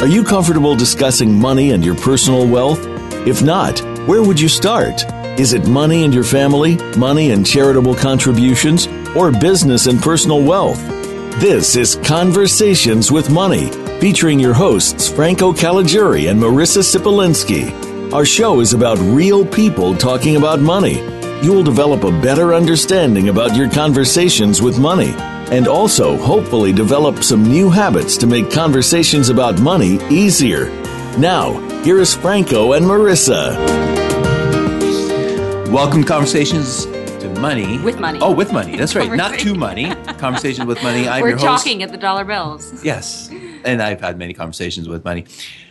Are you comfortable discussing money and your personal wealth? If not, where would you start? Is it money and your family, money and charitable contributions, or business and personal wealth? This is Conversations with Money, featuring your hosts Franco Caliguri and Marissa Sipolinski. Our show is about real people talking about money. You will develop a better understanding about your conversations with money and also hopefully develop some new habits to make conversations about money easier. Now, here is Franco and Marissa. Welcome to Conversations to Money. With money. Oh, with money. That's right. Not to money. Conversations with Money. I'm We're your host. talking at the dollar bills. Yes. And I've had many conversations with money.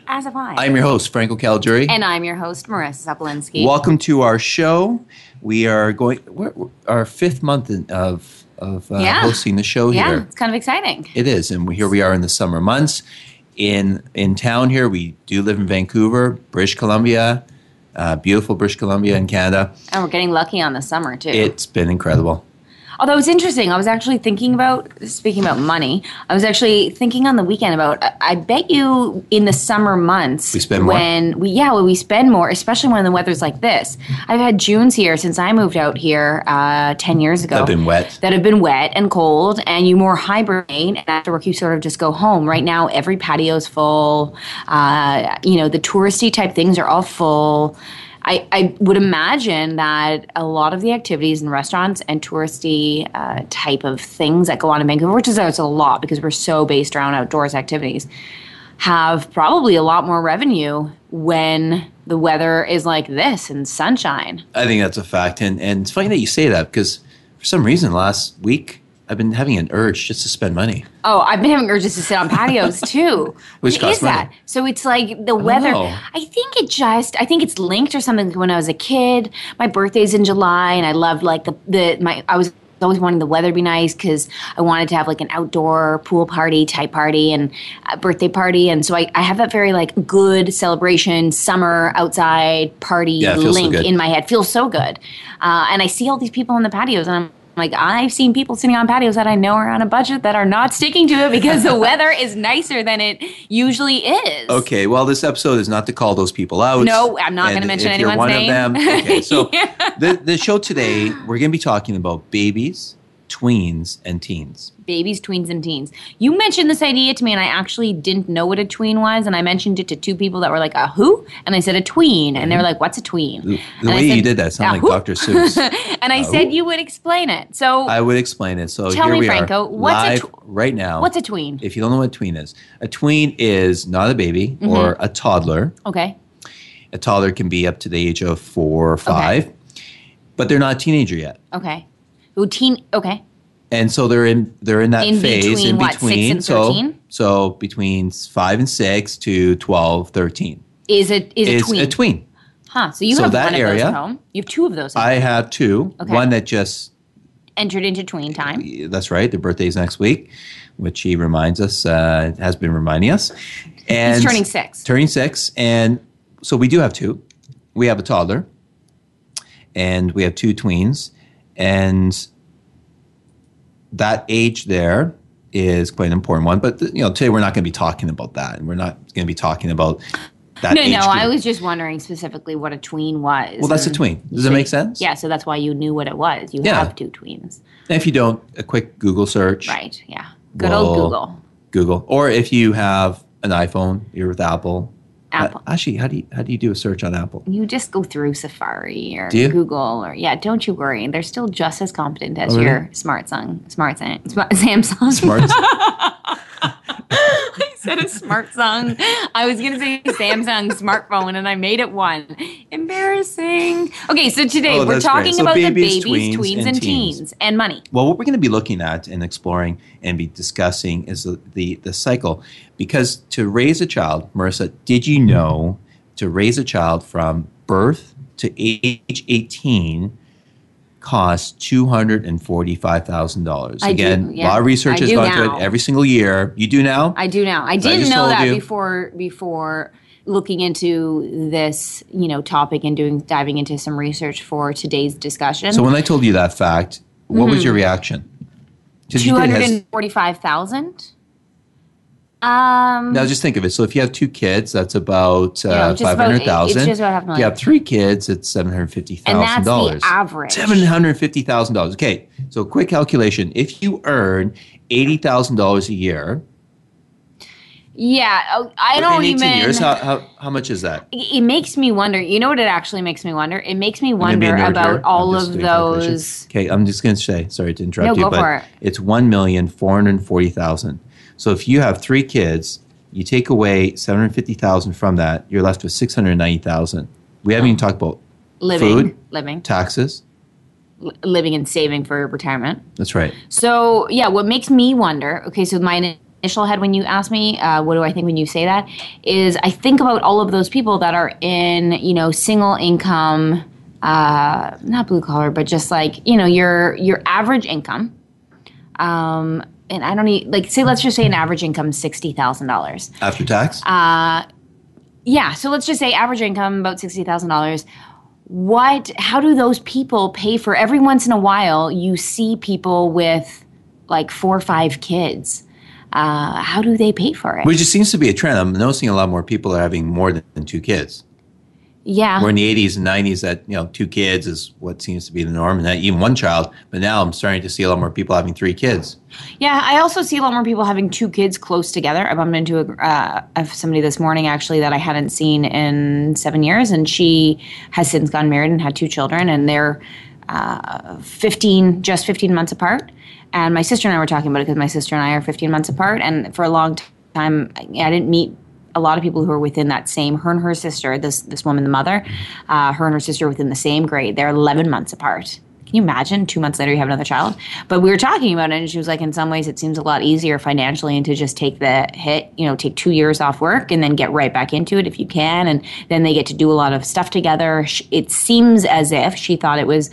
As have I. I'm your host, Franco Caliguri. and I'm your host, Marissa Zapolinski. Welcome to our show. We are going, we're, we're- our fifth month in- of, of uh, Yeah. hosting the show yeah, here. Yeah, it's kind of exciting. It is, and we, here we are in the summer months. In in town here, we do live in Vancouver, British Columbia, uh, beautiful British Columbia in Canada. And we're getting lucky on the summer, too. It's been incredible. Although it's interesting, I was actually thinking about, speaking about money, I was actually thinking on the weekend about, I- bet you in the summer months. We spend more? when We, yeah, when we spend more, especially when the weather's like this. I've had Junes here since I moved out here uh, 10 years ago. That have been wet. that have been wet and cold, and you more hibernate. And after work, you sort of just go home. Right now, every patio's full. Uh, you know, the touristy type things are all full. I, I would imagine that a lot of the activities and restaurants and touristy uh, type of things that go on in Vancouver, which is it's a lot because we're so based around outdoors activities, have probably a lot more revenue when the weather is like this and sunshine. I think that's a fact, and and it's funny that you say that because for some reason last week I've been having an urge just to spend money. Oh, I've been having urges to sit on patios too. Which What is that? So it's like the weather. know. I think it just. I think it's linked or something. When I was a kid, my birthday's in July, and I loved like the the my. I was always wanting the weather to be nice because I wanted to have like an outdoor pool party type party and a birthday party, and so I, I have that very like good celebration summer outside party Yeah, feels so link in my head. Feels so good, uh, and I see all these people on the patios, and I'm like, I've seen people sitting on patios that I know are on a budget that are not sticking to it because the weather is nicer than it usually is. Okay, well, this episode is not to call those people out. No, I'm not gonna mention if you're one name. Of them, okay, so the the show today we're going to be talking about babies, tweens, and teens. Babies, tweens, and teens. You mentioned this idea to me, and I actually didn't know what a tween was. And I mentioned it to two people that were like, a who? And I said, a tween. And they were like, what's a tween? The And I way you said, did that sounded like who?" Dr. Seuss. And I said you would explain it. So, I would explain it. So Tell here me, we Franco, are, what's a tw- right now. what's a tween? If you don't know what a tween is, a tween is not a baby Mm-hmm. or a toddler. Okay. A toddler can be up to the age of four or five, but they're not a teenager yet. Okay. Ooh, teen. Okay. and so they're in they're in that In phase between in what, six between and so 13? so between 5 and 6 to 12 13 Is it is a is tween? a tween Huh. So you So have that one of area- those at home. You have two of those. i have two Okay. one that just entered into tween time. that's right their birthday's next week which he reminds us uh, has been reminding us and He's turning six. turning 6 and so we do have two we have a toddler and we have two tweens and that age there is quite an important one. But you know, today we're not going to be talking about that, and we're not going to be talking about that. No, age no. group. I was just wondering specifically what a tween was. Well, that's a tween. Does so it make sense? Yeah. So that's why you knew what it was. You Yeah. have two tweens, And if you don't, a quick Google search. right? Yeah. Good old Google. Google, or if you have an iPhone, you're with Apple. Apple. Uh, actually, how do you how do you do a search on Apple? You just go through Safari or Google or yeah. Don't you worry. They're still just as competent as Oh, really? your smart Samsung, smart Sam- smart Samsung. Smart. I said a smart song. I was going to say Samsung smartphone, and I made it one. Embarrassing. Okay, so today Oh, we're talking. So about babies, the babies, tweens, tweens, and and, teens. teens. and money. Well, what we're going to be looking at and exploring and be discussing is the, the, the cycle. Because to raise a child, Marissa, did you know to raise a child from birth to age 18 cost $245,000. Again, do, yeah. of research has gone to it every single year. You do now? I do now. I didn't I know that you. before before looking into this, you know, topic and doing diving into some research for today's discussion. So when I told you that fact, what mm-hmm. was your reaction? 245,000? Um, Now, just think of it. So, if you have two kids, that's about Yeah, uh, just five hundred thousand. it's just about half a If you have three kids, it's seven hundred fifty and that's dollars. the average. Seven hundred fifty thousand dollars. Okay, so quick calculation: if you earn eighty thousand dollars a year, Yeah, oh, I don't eighteen even. years, how, how how much is that? it makes me wonder. You know what it actually makes me wonder? It makes me wonder about. All of those. Okay, I'm just going to say, sorry to interrupt No, you, but it. it's one million four hundred forty thousand. So if you have three kids, you take away seven hundred fifty thousand from that, you're left with six hundred ninety thousand. We haven't even talked about Living, Food? living, taxes. li- living and saving for retirement. That's right. So yeah, what makes me wonder? Okay, so my initial head when you ask me, uh, what do I think when you say that? Is I think about all of those people that are in you know single income, uh, not blue collar, but just like you know your your average income. Um, and I don't need like say let's just say an average income sixty thousand dollars. After tax? Uh, Yeah, so let's just say average income about sixty thousand dollars. What? How do those people pay for? Every once in a while, you see people with like four or five kids. Uh, how do they pay for it? Which just seems to be a trend. I'm noticing a lot more people are having more than two kids. Yeah, We're in the 80s and 90s, that you know, two kids is what seems to be the norm, and that even one child. But now I'm starting to see a lot more people having three kids. Yeah, I also see a lot more people having two kids close together. I bumped into a, uh, somebody this morning actually that I hadn't seen in seven years, and she has since gotten married and had two children, and they're uh, 15, just 15 months apart. And my sister and I were talking about it because my sister and I are 15 months apart, and for a long time, I didn't meet a lot of people who are within that same. Her and her sister, this this woman, the mother, uh, her and her sister within the same grade. They're 11 months apart. Can you imagine? Two months later, you have another child. But we were talking about it, and she was like, in some ways, it seems a lot easier financially and to just take the hit, you know, take two years off work and then get right back into it if you can. And then they get to do a lot of stuff together. It seems as if she thought it was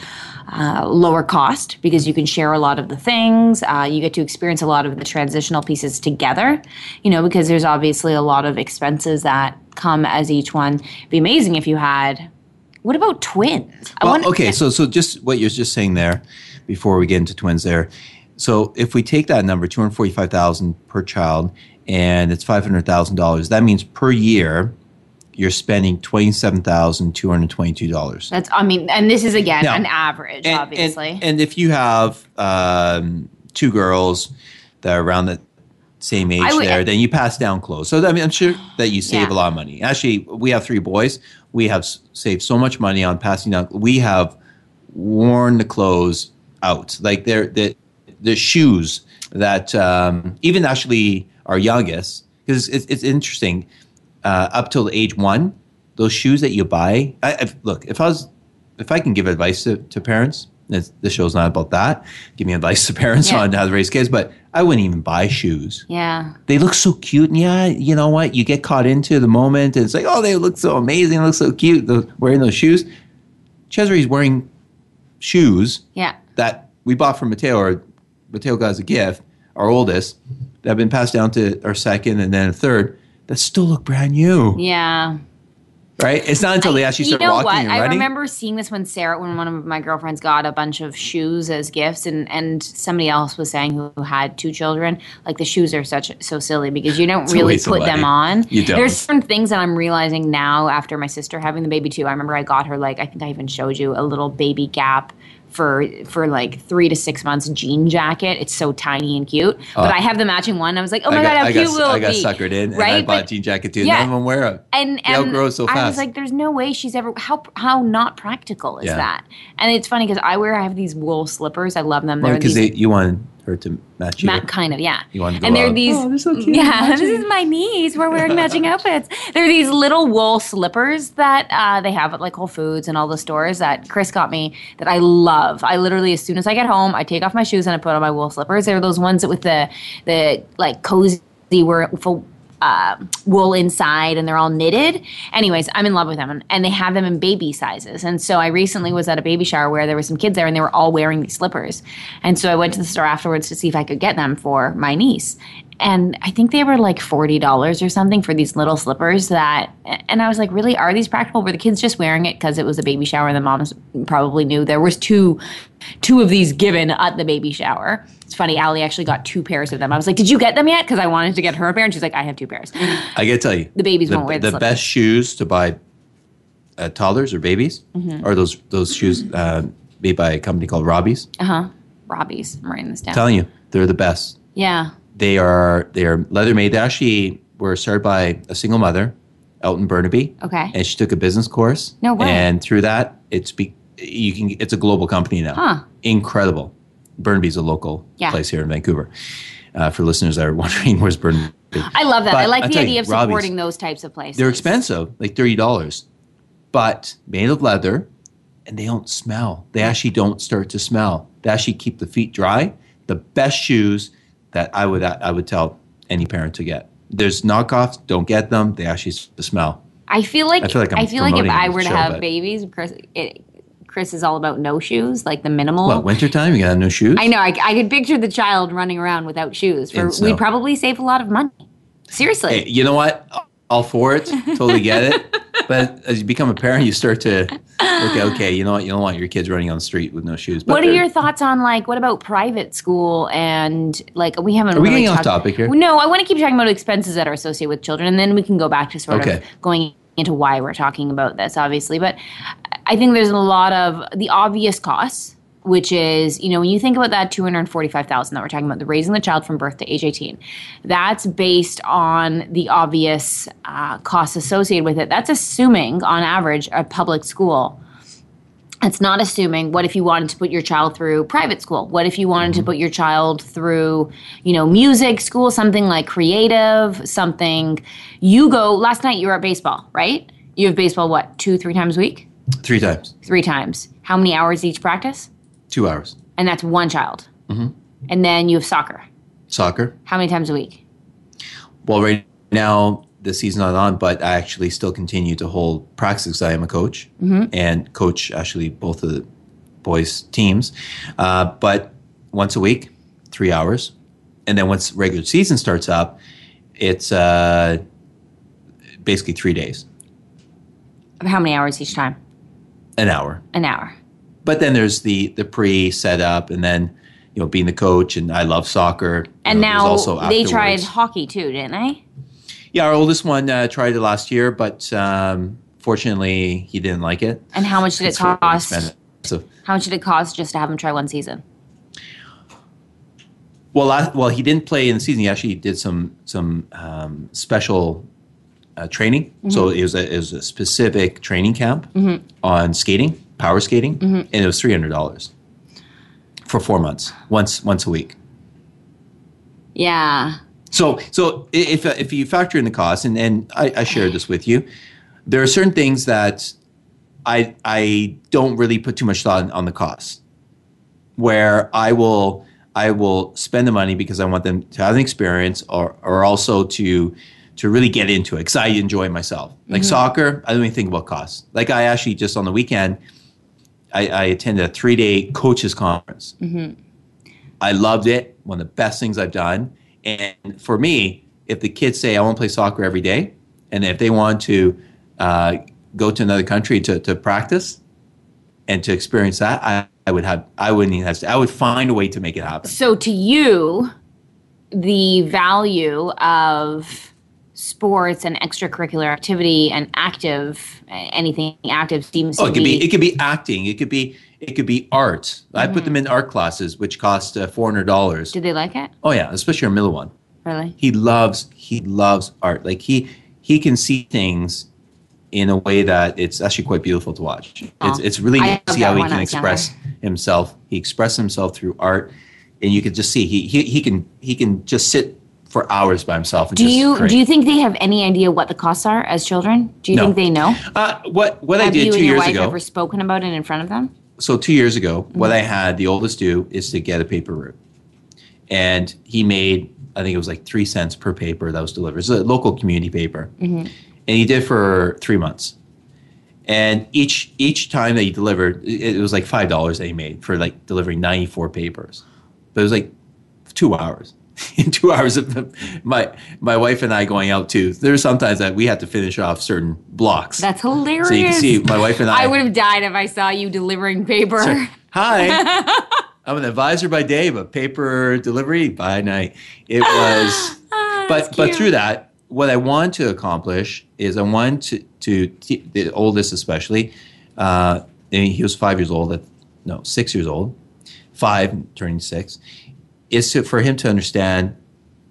uh, lower cost because you can share a lot of the things. Uh, you get to experience a lot of the transitional pieces together, you know, because there's obviously a lot of expenses that come as each one. It'd be amazing if you had. What about twins? Well, wonder- okay, so so just what you're just saying there, before we get into twins, there. So if we take that number, two hundred forty-five thousand per child, and it's five hundred thousand dollars, that means per year you're spending twenty-seven thousand two hundred twenty-two dollars. That's, I mean, and this is again Now, an average, And, obviously. and, and if you have um, two girls that are around the same age would- there, then you pass down clothes. So I mean, I'm sure that you save Yeah. a lot of money. Actually, we have three boys. We have s- saved so much money on passing down. We have worn the clothes out, like they're the the shoes that um, even actually our youngest, because it's, it's interesting. Uh, up till age one, those shoes that you buy. I, if, look, if I was, if I can give advice to, to parents, this, this show's not about that. Give me advice to parents Yeah. on how to raise kids, but I wouldn't even buy shoes. yeah. They look so cute, and yeah, you know what? You get caught into the moment, and it's like, oh, they look so amazing, they look so cute, those, wearing those shoes. Cesare's wearing shoes Yeah. that we bought from Mateo, or Mateo got as a gift, our oldest, that have been passed down to our second and then a third, that still look brand new, Yeah. Right? It's not until they actually start you know walking what? and I remember seeing this when Sarah, when one of my girlfriends got a bunch of shoes as gifts, and and somebody else was saying who had two children, like the shoes are such so silly because you don't really put them on. You don't. There's certain things that I'm realizing now after my sister having the baby too. I remember I got her like I think I even showed you a little baby Gap. For, for like three to six months jean jacket. It's so tiny and cute. But oh. I have the matching one. I was like, oh my I god, got, how I cute got, will I it got be? suckered in, and I Right? bought But- a jean jacket too. yeah. None of them wear them. and They and outgrow so I was like, "There's no way she's ever how how not practical is Yeah. that?" And it's funny because I wear I have these wool slippers. I love them. They're because these, you want her to match you. Ma- kind of, yeah. You wanted to go and they're these. Oh, they're so cute, Yeah, this is my niece. We're wearing matching outfits. They're these little wool slippers that uh, they have at like Whole Foods and all the stores that Chris got me that I love. I literally, as soon as I get home, I take off my shoes and I put on my wool slippers. They're those ones that with the the like cozy were full uh, wool inside and they're all knitted. Anyways, I'm in love with them and, they have them in baby sizes. And so I recently was at a baby shower where there were some kids there and they were all wearing these slippers. And so I went to the store afterwards to see if I could get them for my niece. And I think they were like $40 or something for these little slippers that, and I was like, really, are these practical? Were the kids just wearing it because it was a baby shower and the moms probably knew there was two, two of these given at the baby shower. It's funny, Allie actually got two pairs of them. I was like, did you get them yet? Because I wanted to get her a pair. And she's like, I have two pairs. I gotta tell you, The babies the, won't wear the the best shoes to buy uh, toddlers or babies Mm-hmm. are those those shoes uh, made by a company called Robeez. Uh huh. Robeez. I'm writing this down. telling you, they're the best. yeah. They are they are leather made. They actually were started by a single mother Elton Burnaby. Okay. And she took a business course. No way. And through that, it's be, you can it's a global company now. Huh. Incredible. Burnaby's a local Yeah. place here in Vancouver. Uh, for listeners that are wondering, where's Burnaby? I love that. But I like I'll the tell you, idea of Robeez- supporting those types of places. They're expensive, like thirty dollars, but made of leather, and they don't smell. They actually don't start to smell. They actually keep the feet dry. The best shoes that I would I would tell any parent to get. There's knockoffs. Don't get them. They actually smell. I feel like I feel like I'm feel like if I were to show, have babies, Chris, it, Chris is all about no shoes, like the minimal. What wintertime? You got no shoes? I know. I, I could picture the child running around without shoes. For we'd probably save a lot of money. Seriously. Hey, you know what? All for it. Totally get it. But as you become a parent, you start to okay, okay. You know what? You don't want your kids running on the street with no shoes. But what are your thoughts on like what about private school and like we haven't Are we really getting off topic here? No, I want to keep talking about expenses that are associated with children, and then we can go back to sort Okay. of going into why we're talking about this, obviously. But I think there's a lot of the obvious costs, which is you know when you think about that two hundred forty-five thousand that we're talking about, the raising the child from birth to age eighteen, that's based on the obvious uh, costs associated with it. That's assuming, on average, a public school. It's not assuming what if you wanted to put your child through private school? What if you wanted to put your child through you know music school something like creative something? You go last night you were at baseball right? You have baseball what two three times a week? Three times, three times. How many hours each practice two hours. and that's one child. And then you have soccer. Soccer. how many times a week? Well, right now the season's not on, but I actually still continue to hold practice I am a coach. And coach actually both of the boys' teams. Uh, but once a week, three hours, and then once regular season starts up, it's uh, basically three days, how many hours each time? An hour. an hour But then there's the the pre setup, and then you know being the coach, and I love soccer. You and know, now also they tried hockey too didn't they Yeah, our oldest one uh, tried it last year, but um, fortunately, he didn't like it. and how much did it really cost expensive. how much did it cost just to have him try one season Well, I, well, he didn't play in the season. He actually did some some um, special uh, training. So it was, a, it was a specific training camp on skating, power skating, mm-hmm. and it was three hundred dollars for four months, once once a week. yeah So, so if if you factor in the cost, and, and I, I shared this with you, there are certain things that I I don't really put too much thought on, on the cost. Where I will I will spend the money because I want them to have an experience, or or also to to really get into it because I enjoy myself. Like mm-hmm. soccer, I don't even think about costs. Like I actually just on the weekend, I, I attended a three day coaches conference. I loved it. One of the best things I've done. And for me, if the kids say I want to play soccer every day, and if they want to uh, go to another country to, to practice and to experience that, I, I would have I wouldn't even have to, I would find a way to make it happen. So to you, the value of sports and extracurricular activity and active anything active seems Oh, to it could be it could be acting. It could be it could be art. I put them in art classes, which cost uh, four hundred dollars. Did they like it? Oh yeah, especially our middle one. Really? he loves he loves art like he he can see things in a way that it's actually quite beautiful to watch it's, Oh, it's really neat to see how he can express himself he expresses himself through art and you can just see he he, he can he can just sit for hours by himself. Do you do you think they have any idea what the costs are as children? Do you No. think they know? Uh, what what I have did you two and your years wife ago. ever spoken about it in front of them? so two years ago, what Mm-hmm. I had the oldest do is to get a paper route, and he made I think it was like three cents per paper that was delivered. It's a local community paper, Mm-hmm. and he did for three months. And each each time that he delivered, it, it was like five dollars that he made for like delivering ninety four papers, but it was like two hours. In two hours of the, my my wife and I going out too. There's sometimes that we have to finish off certain blocks. That's hilarious. so you can see my wife and I. I would have died if I saw you delivering paper. Hi. I'm an advisor by day, but paper delivery by night. It was, but but cute. through that, what I want to accomplish is I want to to the oldest especially. Uh, and he was five years old. At, no, six years old. Five turning six. Is to for him to understand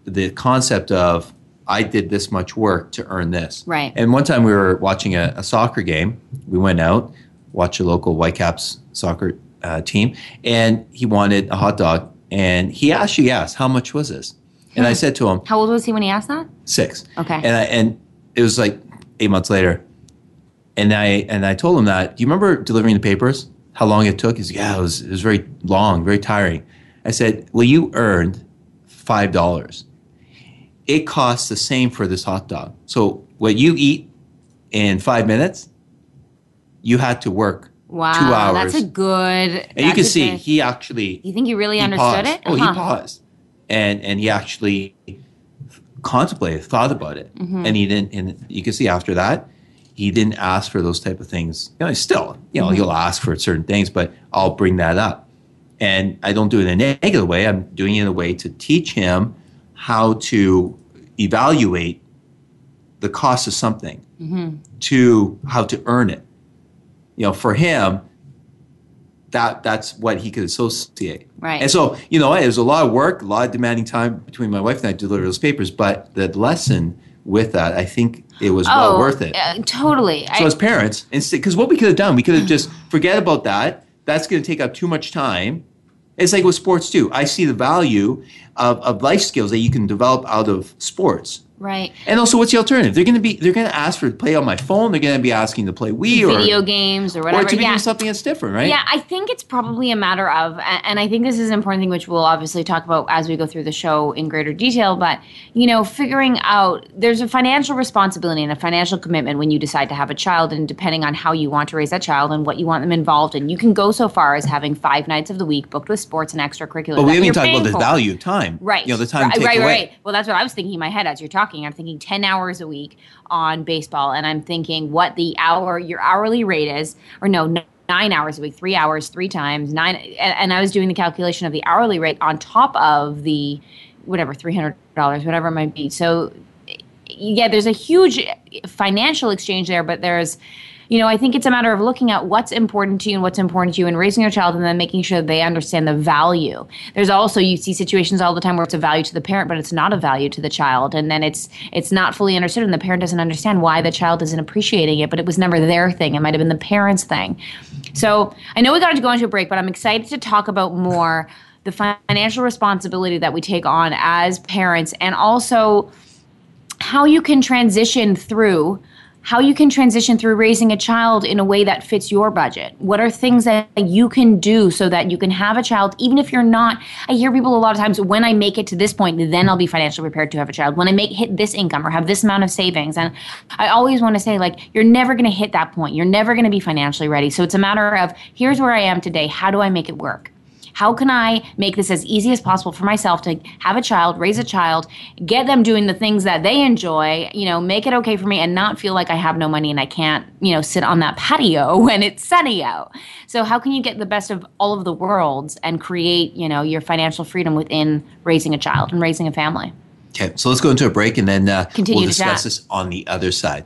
the concept of I did this much work to earn this. Right. And one time we were watching a, a soccer game. We went out, watched a local Whitecaps soccer uh, team, and he wanted a hot dog. And he actually asked, "How much was this?" And I said to him, How old was he when he asked that? six. Okay. And I, and it was like eight months later, and I and I told him that. Do you remember delivering the papers? How long it took? He's yeah, it was it was very long, very tiring. I said, well, you earned five dollars. It costs the same for this hot dog. So what you eat in five minutes, you had to work Wow, two hours. that's a good. and you can see he actually You think you really he understood paused. it? Oh, Uh-huh. he paused, and and he actually contemplated, thought about it, Mm-hmm. and he didn't. And you can see after that, he didn't ask for those type of things. You know, still, you Mm-hmm. know, he'll ask for certain things, but I'll bring that up, and I don't do it in a negative way. I'm doing it in a way to teach him how to evaluate the cost of something, Mm-hmm. to how to earn it. You know, for him, that that's what he could associate. Right. And so, you know, it was a lot of work, a lot of demanding time between my wife and I to deliver those papers. But the lesson with that, I think it was well worth it. uh, totally. so I, as parents, because what we could have done, we could have just forget about that. That's going to take up too much time. It's like with sports too. I see the value of, of life skills that you can develop out of sports. Right. And also, what's the alternative? They're going to be they're going to ask for to play on my phone. They're going to be asking to play Wii or Video games or whatever. or to be yeah. doing something that's different, right? Yeah, I think it's probably a matter of, and I think this is an important thing, which we'll obviously talk about as we go through the show in greater detail. But you know, figuring out there's a financial responsibility and a financial commitment when you decide to have a child, and depending on how you want to raise that child and what you want them involved in, you can go so far as having five nights of the week booked with sports and extracurricular. But we haven't talked about the value of time. Right. You know, the time right, right, away. right. Well, that's what I was thinking in my head as you're talking. I'm thinking 10 hours a week on baseball, and I'm thinking what the hour, your hourly rate is, or no, nine hours a week, three hours, three times, nine. And, and I was doing the calculation of the hourly rate on top of the whatever, $300, whatever it might be. So, yeah, there's a huge financial exchange there, but there's, you know, I think it's a matter of looking at what's important to you and what's important to you and raising your child and then making sure they understand the value. There's also you see situations all the time where it's a value to the parent, but it's not a value to the child. And then it's it's not fully understood and the parent doesn't understand why the child isn't appreciating it, but it was never their thing. It might have been the parent's thing. So I know we got to go into a break, but I'm excited to talk about more the financial responsibility that we take on as parents and also how you can transition through how you can transition through raising a child in a way that fits your budget. What are things that you can do so that you can have a child, even if you're not? I hear people a lot of times when I make it to this point, then I'll be financially prepared to have a child. When I make hit this income or have this amount of savings, and I always want to say like you're never going to hit that point. You're never going to be financially ready. So it's a matter of here's where I am today. How do I make it work? How can I make this as easy as possible for myself to have a child, raise a child, get them doing the things that they enjoy, you know, make it okay for me and not feel like I have no money and I can't, you know, sit on that patio when it's sunny out. So how can you get the best of all of the worlds and create, you know, your financial freedom within raising a child and raising a family? Okay, so let's go into a break and then uh, Continue we'll discuss this on the other side.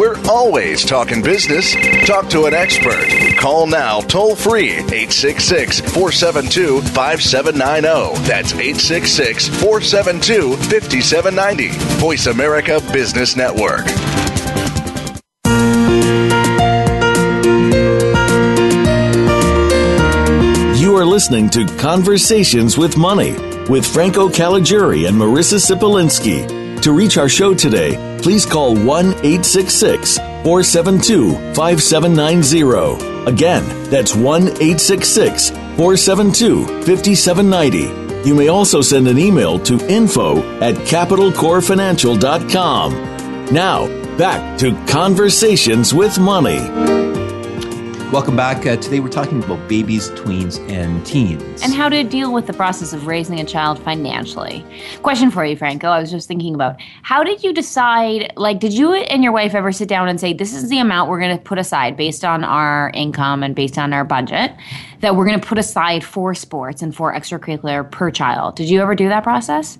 We're always talking business. Talk to an expert. Call now toll free 866 472 5790. That's 866 472 5790. Voice America Business Network. You are listening to Conversations with Money with Franco Caliguri and Marissa Sipolinski. To reach our show today, please call 1 866 472 5790. Again, that's 1 866 472 5790. You may also send an email to info at capitalcorefinancial.com. Now, back to Conversations with Money. Welcome back. Uh, today we're talking about babies, tweens, and teens. and how to deal with the process of raising a child financially. Question for you, Franco. I was just thinking about how did you decide? Like, did you and your wife ever sit down and say, "This is the amount we're going to put aside based on our income and based on our budget that we're going to put aside for sports and for extracurricular per child"? Did you ever do that process,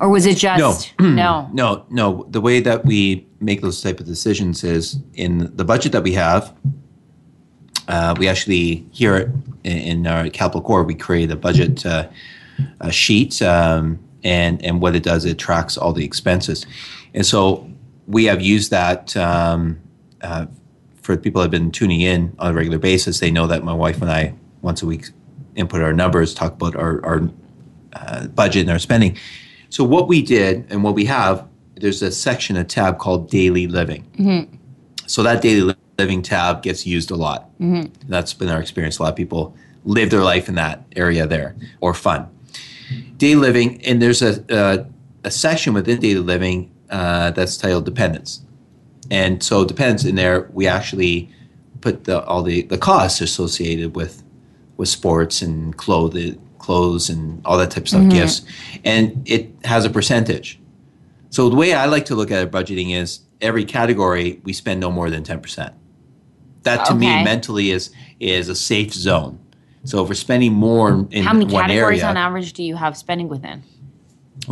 or was it just no? No, no. The way that we make those type of decisions is in the budget that we have. Uh, we actually here in, in our Capital Core we create a budget uh, a sheet, um, and and what it does it tracks all the expenses, and so we have used that um, uh, for people that have been tuning in on a regular basis. They know that my wife and I once a week input our numbers, talk about our, our uh, budget and our spending. So what we did and what we have, there's a section, a tab called daily living. So that daily living tab gets used a lot. That's been our experience. A lot of people live their life in that area there or fun. Daily living, and there's a, a, a section within daily living uh, that's titled dependence. And so dependence in there, we actually put the, all the, the costs associated with with sports and clothes, clothes and all that type of stuff, gifts, and it has a percentage. So the way I like to look at budgeting is every category we spend no more than ten percent. That to me mentally is is a safe zone. So if we're spending more in How many one categories area, on average do you have spending within?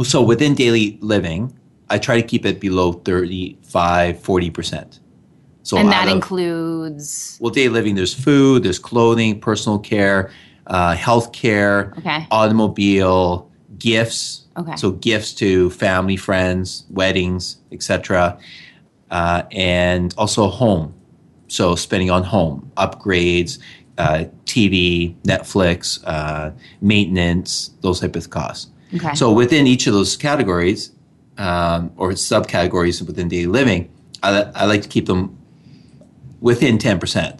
so within daily living, I try to keep it below 35, 40%. So and that of- includes well, daily living, there's food, there's clothing, personal care, uh, health care, Okay. automobile, gifts. Okay. So gifts to family, friends, weddings, etc. Uh, and also home. So spending on home, upgrades, uh, TV, Netflix, uh, maintenance, those type of costs. Okay. So within each of those categories um, or subcategories within daily living, I, I like to keep them within 10%.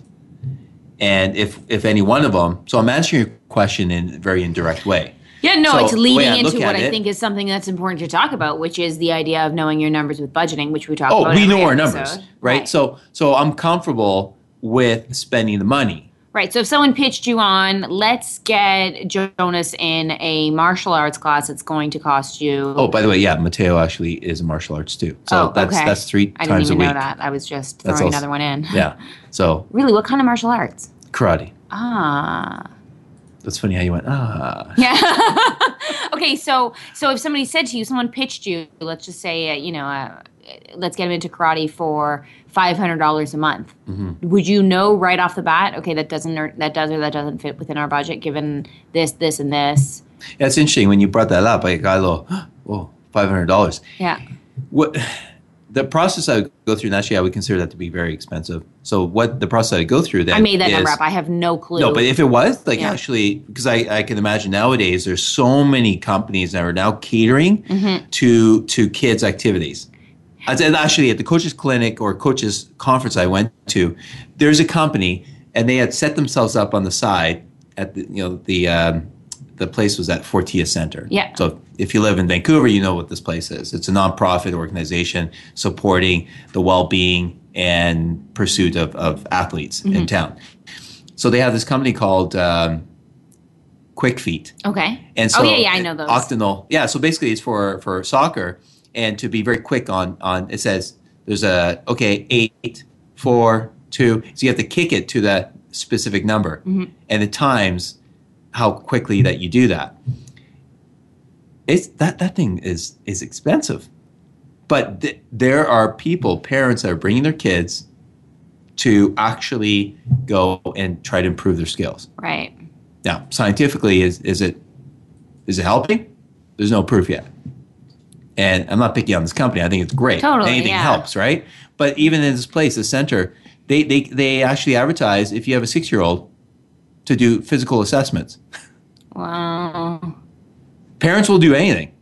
And if if any one of them, so I'm answering your question in a very indirect way. Yeah, no, So it's leading into what I it- think is something that's important to talk about, which is the idea of knowing your numbers with budgeting, which we talk Oh, about. Oh, we know our episode. numbers, right? So so I'm comfortable with spending the money. Right. So if someone pitched you on, let's get Jonas in a martial arts class, it's going to cost you. Oh, by the way, yeah, Mateo actually is a martial arts too. So Oh, that's okay. that's three I didn't times a even week. know that. I was just That's throwing also- another one in. Yeah. So Really, what kind of martial arts? karate. Ah. That's funny how you went, ah. Yeah. okay, so so if somebody said to you, someone pitched you, let's just say, uh, you know, uh, let's get him into karate for five hundred dollars a month. Mm-hmm. Would you know right off the bat? Okay, that doesn't or that does or that doesn't fit within our budget, given this, this, and this. Yeah, it's interesting when you brought that up. Like, I got a little, whoa, five hundred dollars. Yeah. What the process I would go through, and actually, I would consider that to be very expensive. So, what the process I would go through then? I made that is, number up. I have no clue. No, but if it was like Yeah. actually, because I, I can imagine nowadays there's so many companies that are now catering Mm-hmm. to to kids' activities. Actually, at the coaches clinic or coaches conference I went to, there's a company, and they had set themselves up on the side at the you know the um, the place was at Fortius Center. Yeah. So if you live in Vancouver, you know what this place is. It's a nonprofit organization supporting the well-being and pursuit of, of athletes Mm-hmm. in town. So they have this company called um, Quick Feet. okay. And so oh yeah, yeah, I know those. Octanol. Yeah, so basically it's for for soccer and to be very quick on on it says there's a okay, eight, four, two. So you have to kick it to that specific number. Mm-hmm. And the times how quickly that you do that. It's that that thing is is expensive. But th- there are people, parents that are bringing their kids to actually go and try to improve their skills. right. Now, scientifically, is is it is it helping? There's no proof yet. And I'm not picking on this company. I think it's great. Totally, Anything yeah. helps, right? But even in this place, the center, they they they actually advertise if you have a six year old to do physical assessments. Wow. Parents will do anything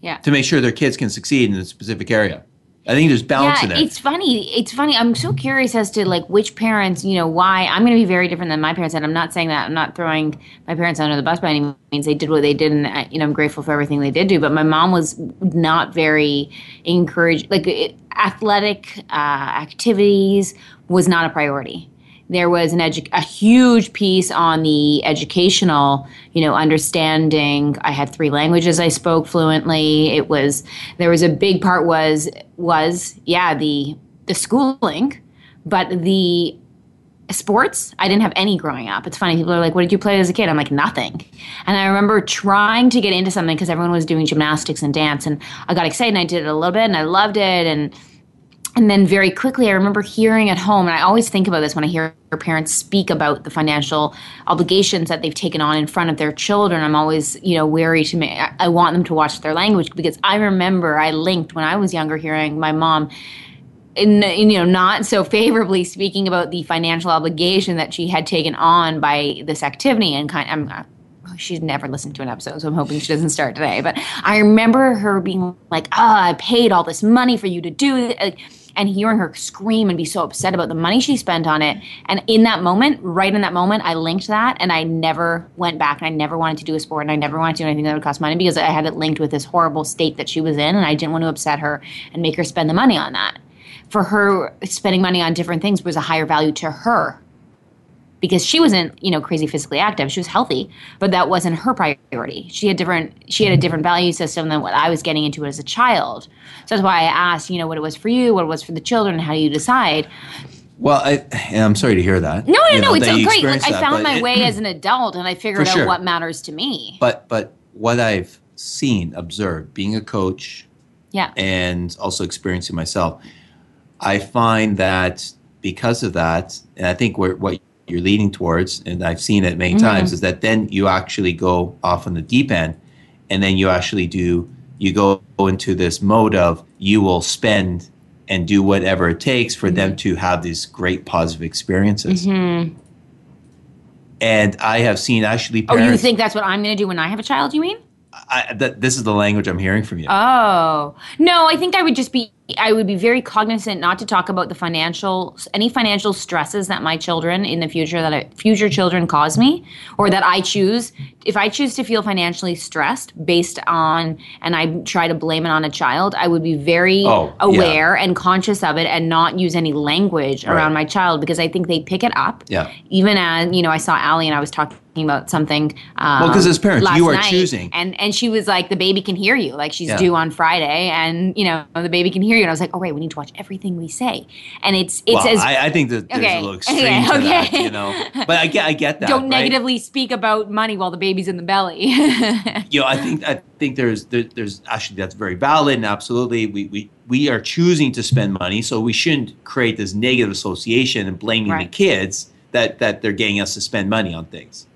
Yeah. to make sure their kids can succeed in a specific area. I think there's balance yeah, in it. it's funny. It's funny. I'm so curious as to like which parents, you know, why I'm going to be very different than my parents. And I'm not saying that I'm not throwing my parents under the bus by any means. They did what they did, and uh, you know, I'm grateful for everything they did do. But my mom was not very encouraged. Like it, athletic uh, activities was not a priority. There was an edu- a huge piece on the educational, you know, understanding. I had three languages I spoke fluently. It was there was a big part was was yeah the the schooling, but the sports i didn't have any growing up it's funny people are like what did you play as a kid i'm like nothing and i remember trying to get into something because everyone was doing gymnastics and dance and i got excited and i did it a little bit and i loved it and and then very quickly i remember hearing at home and i always think about this when i hear parents speak about the financial obligations that they've taken on in front of their children i'm always you know wary to me I- want them to watch their language because i remember i linked when i was younger hearing my mom in, in, you know not so favorably speaking about the financial obligation that she had taken on by this activity and kind I'm uh, she's never listened to an episode so I'm hoping she doesn't start today but I remember her being like oh I paid all this money for you to do like, and hearing her scream and be so upset about the money she spent on it. And in that moment right in that moment I linked that and I never went back and I never wanted to do a sport and I never wanted to do anything that would cost money because I had it linked with this horrible state that she was in and I didn't want to upset her and make her spend the money on that. For her spending money on different things was a higher value to her because she wasn't you know crazy physically active. She was healthy but that wasn't her priority. She had different she had a different value system than what i was getting into as a child. So that's why i asked you know what it was for you what it was for the children how do you decide? Well, I, I'm sorry to hear that. no no you no it's so great. Like i found my it- way as an adult and i figured out sure. what matters to me. But but what I've seen, observed, being a coach, yeah. and also experiencing myself, I find that because of that, and I think where, what you're leading towards, and I've seen it many mm-hmm. times, is that then you actually go off on the deep end, and then you actually do you go into this mode of you will spend and do whatever it takes for them mm-hmm. to have these great positive experiences. Mm-hmm. And I have seen actually oh you think that's what i'm going to do when i have a child you mean I, that, this is the language I'm hearing from you. Oh no, I think I would just be. I would be very cognizant not to talk about the financial, any financial stresses that my children in the future that I, future children cause me, or that I choose. If I choose to feel financially stressed based on, and I try to blame it on a child, I would be very Oh, yeah. aware and conscious of it, and not use any language around my child because I think they pick it up. Yeah. Even as you know, I saw Allie and I was talking about something. Um, Well, 'cause as parents, you are choosing. and and she was like, the baby can hear you, like she's Yeah. due on Friday, and you know the baby can hear you. And I was like, oh wait, we need to watch everything we say, and it's it's well, as I, I think that there's Okay. a little extreme Okay, to that, okay. you know. But I get, I get that. don't right? negatively speak about money while the baby's in the belly. You know, I think I think there's there, there's actually that's very valid and absolutely we, we we are choosing to spend money, so we shouldn't create this negative association and blaming the kids that that they're getting us to spend money on things.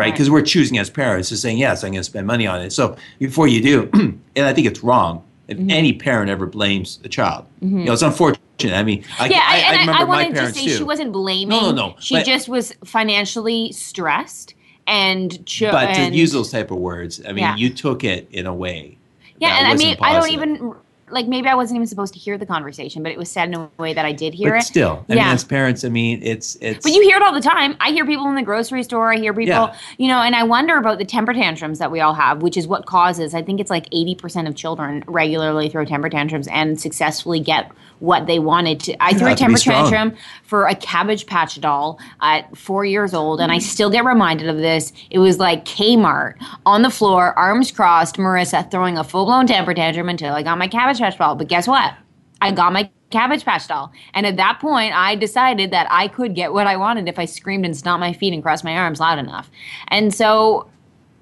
Right? Right. Because we're choosing as parents to saying, yes, I'm going to spend money on it. So before you do, and I think it's wrong, if Mm-hmm. any parent ever blames a child. You know, it's unfortunate. I mean, I, yeah, I, I, I, remember I my wanted to say too. she wasn't blaming. No, no, no, She but- just was financially stressed and. Cho- but to and, use those type of words, I mean, Yeah. you took it in a way. Yeah, and I mean, I don't even like maybe I wasn't even supposed to hear the conversation, but it was said in a way that I did hear But it. still, I yeah. mean, as parents, I mean, it's it's. But you hear it all the time. I hear people in the grocery store. I hear people, Yeah. you know, and I wonder about the temper tantrums that we all have, which is what causes. I think it's like eighty percent of children regularly throw temper tantrums and successfully get what they wanted to. I threw a have to be temper tantrum for a Cabbage Patch doll at four years old, and I mm. still get reminded of this. It was like Kmart on the floor, arms crossed, Marissa throwing a full blown temper tantrum until I got my Cabbage Patch doll. But guess what? I got my Cabbage Patch doll. And at that point, I decided that I could get what I wanted if I screamed and stomped my feet and crossed my arms loud enough. And so,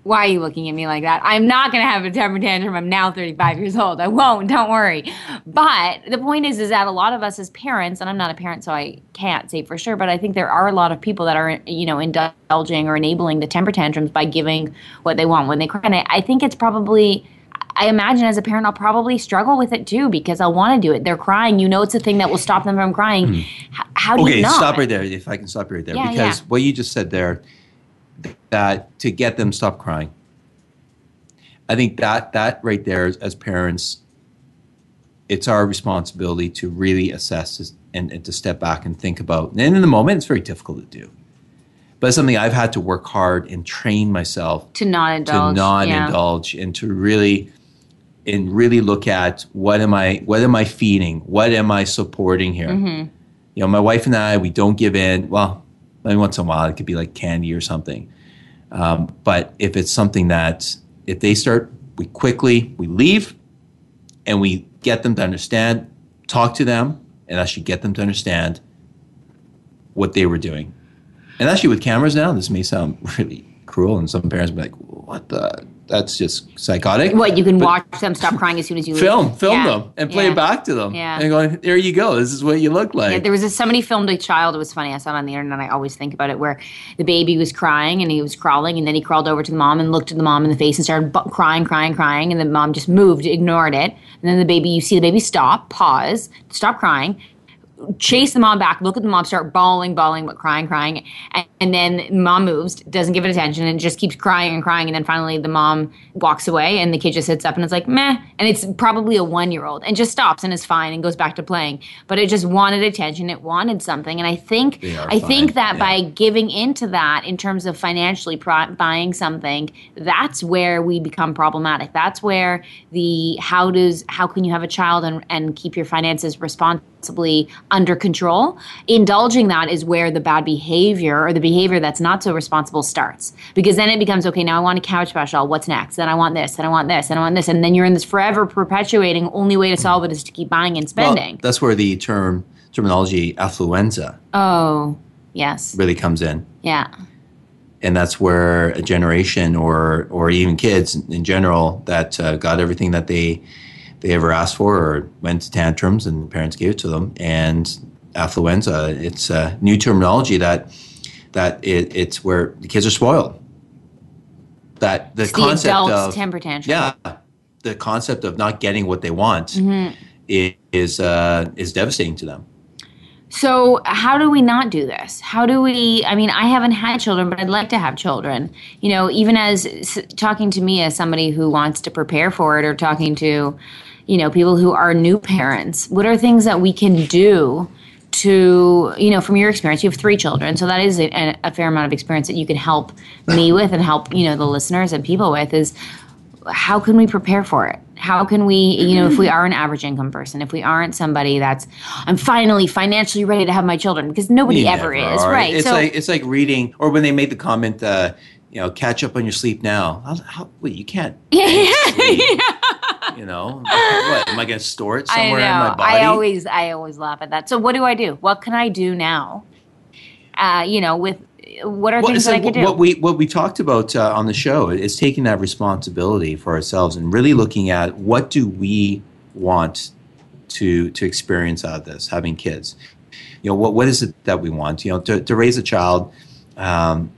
why are you looking at me like that? I'm not going to have a temper tantrum. I'm now 35 years old. I won't. Don't worry. But the point is, is that a lot of us as parents, and I'm not a parent, so I can't say for sure, but I think there are a lot of people that are, you know, indulging or enabling the temper tantrums by giving what they want when they cry. And I, I think it's probably. I imagine as a parent, I'll probably struggle with it too because I'll want to do it. They're crying. You know, it's a thing that will stop them from crying. H- How do Hmm. okay, you not? Okay, stop right there. If I can stop right there, Yeah, because yeah. what you just said there, that to get them stop crying. I think that that right there, as, as parents, it's our responsibility to really assess and, and to step back and think about. And in the moment, it's very difficult to do, but it's something I've had to work hard and train myself To not indulge. to not yeah. indulge and to really and really look at what am I what am I feeding? What am I supporting here? Mm-hmm. You know, my wife and I, we don't give in. Well, maybe once in a while it could be like candy or something. Um, but if it's something that if they start, we quickly we leave and we get them to understand, talk to them, and actually get them to understand what they were doing. And actually, with cameras now, this may sound really cruel, and some parents be like, "What the? That's just psychotic." What you can But watch them stop crying as soon as you leave. Film, film Yeah. them, and play Yeah. it back to them. Yeah. and going, "There you go. This is what you look like." Yeah, there was a, somebody filmed a child. It was funny. I saw it on the internet. I always think about it, where the baby was crying and he was crawling, and then he crawled over to the mom and looked at the mom in the face and started bu- crying, crying, crying, and the mom just moved, ignored it, and then the baby, you see the baby stop, pause, stop crying, chase the mom back, look at the mom, start bawling, bawling, but crying, crying, and, and then mom moves, doesn't give it attention, and just keeps crying and crying, and then finally the mom walks away, and the kid just sits up and it's like meh, and it's probably a one year old, and just stops and is fine and goes back to playing, but it just wanted attention, it wanted something, and I think I think that yeah. by giving into that in terms of financially pro- buying something, that's where we become problematic. That's where the how does how can you have a child and, and keep your finances responsibly under control? Indulging that is where the bad behavior or the behavior that's not so responsible starts. Because then it becomes okay, now I want a couch special. What's next? Then I want this, then I want this, and I want this. And then you're in this forever perpetuating only way to solve it is to keep buying and Well, spending. that's where the term terminology affluenza oh, yes. really comes in. Yeah. and that's where a generation or or even kids in general that uh, got everything that they they ever asked for or went to tantrums and parents gave it to them and affluenza it's a new terminology that that it, it's where the kids are spoiled that the It's the concept adult's of temper tantrum. yeah the concept of not getting what they want Mm-hmm. is uh, is devastating to them So, how do we not do this? How do we? I mean, I haven't had children, but I'd like to have children. You know, even as talking to me as somebody who wants to prepare for it, or talking to, you know, people who are new parents. What are things that we can do to, you know, from your experience? You have three children, so that is a, a fair amount of experience that you can help me with and help you know the listeners and people with. Is how can we prepare for it? How can we, you know, if we are an average income person, if we aren't somebody that's, I'm finally financially ready to have my children, because nobody You ever is, are. right? It's so, like it's like reading, or when they made the comment, uh, you know, catch up on your sleep now. How, how, wait, you can't. sleep, You know, what am I going to store it somewhere in my body? I always, I always laugh at that. So, what do I do? What can I do now? Uh, you know, with what are Well, things so that I could do? What we what we talked about uh, on the show is taking that responsibility for ourselves and really looking at what do we want to to experience out of this having kids. You know, what what is it that we want? You know, to, to raise a child. Um,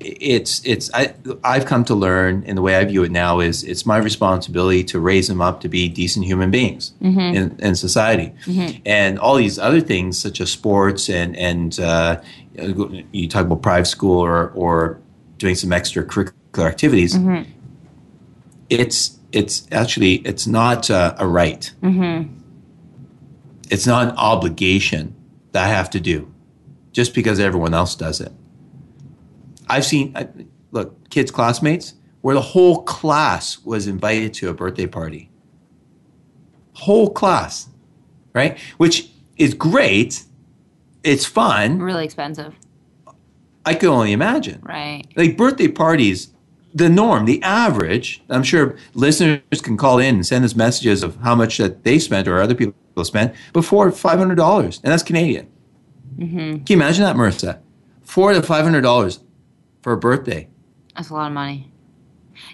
it's it's I I've come to learn, and the way I view it now is it's my responsibility to raise them up to be decent human beings in, in society, and all these other things such as sports and and uh, you talk about private school or or doing some extracurricular activities. It's it's actually it's not uh, a right. It's not an obligation that I have to do, just because everyone else does it. I've seen, I, look, kids' classmates, where the whole class was invited to a birthday party. Whole class, right? Which is great. It's fun. Really expensive, I can only imagine. right? Like birthday parties, the norm, the average, I'm sure listeners can call in and send us messages of how much that they spent or other people spent before $500. And that's Canadian. Mm-hmm. Can you imagine that, Marissa? Four to $500 for a birthday. That's a lot of money.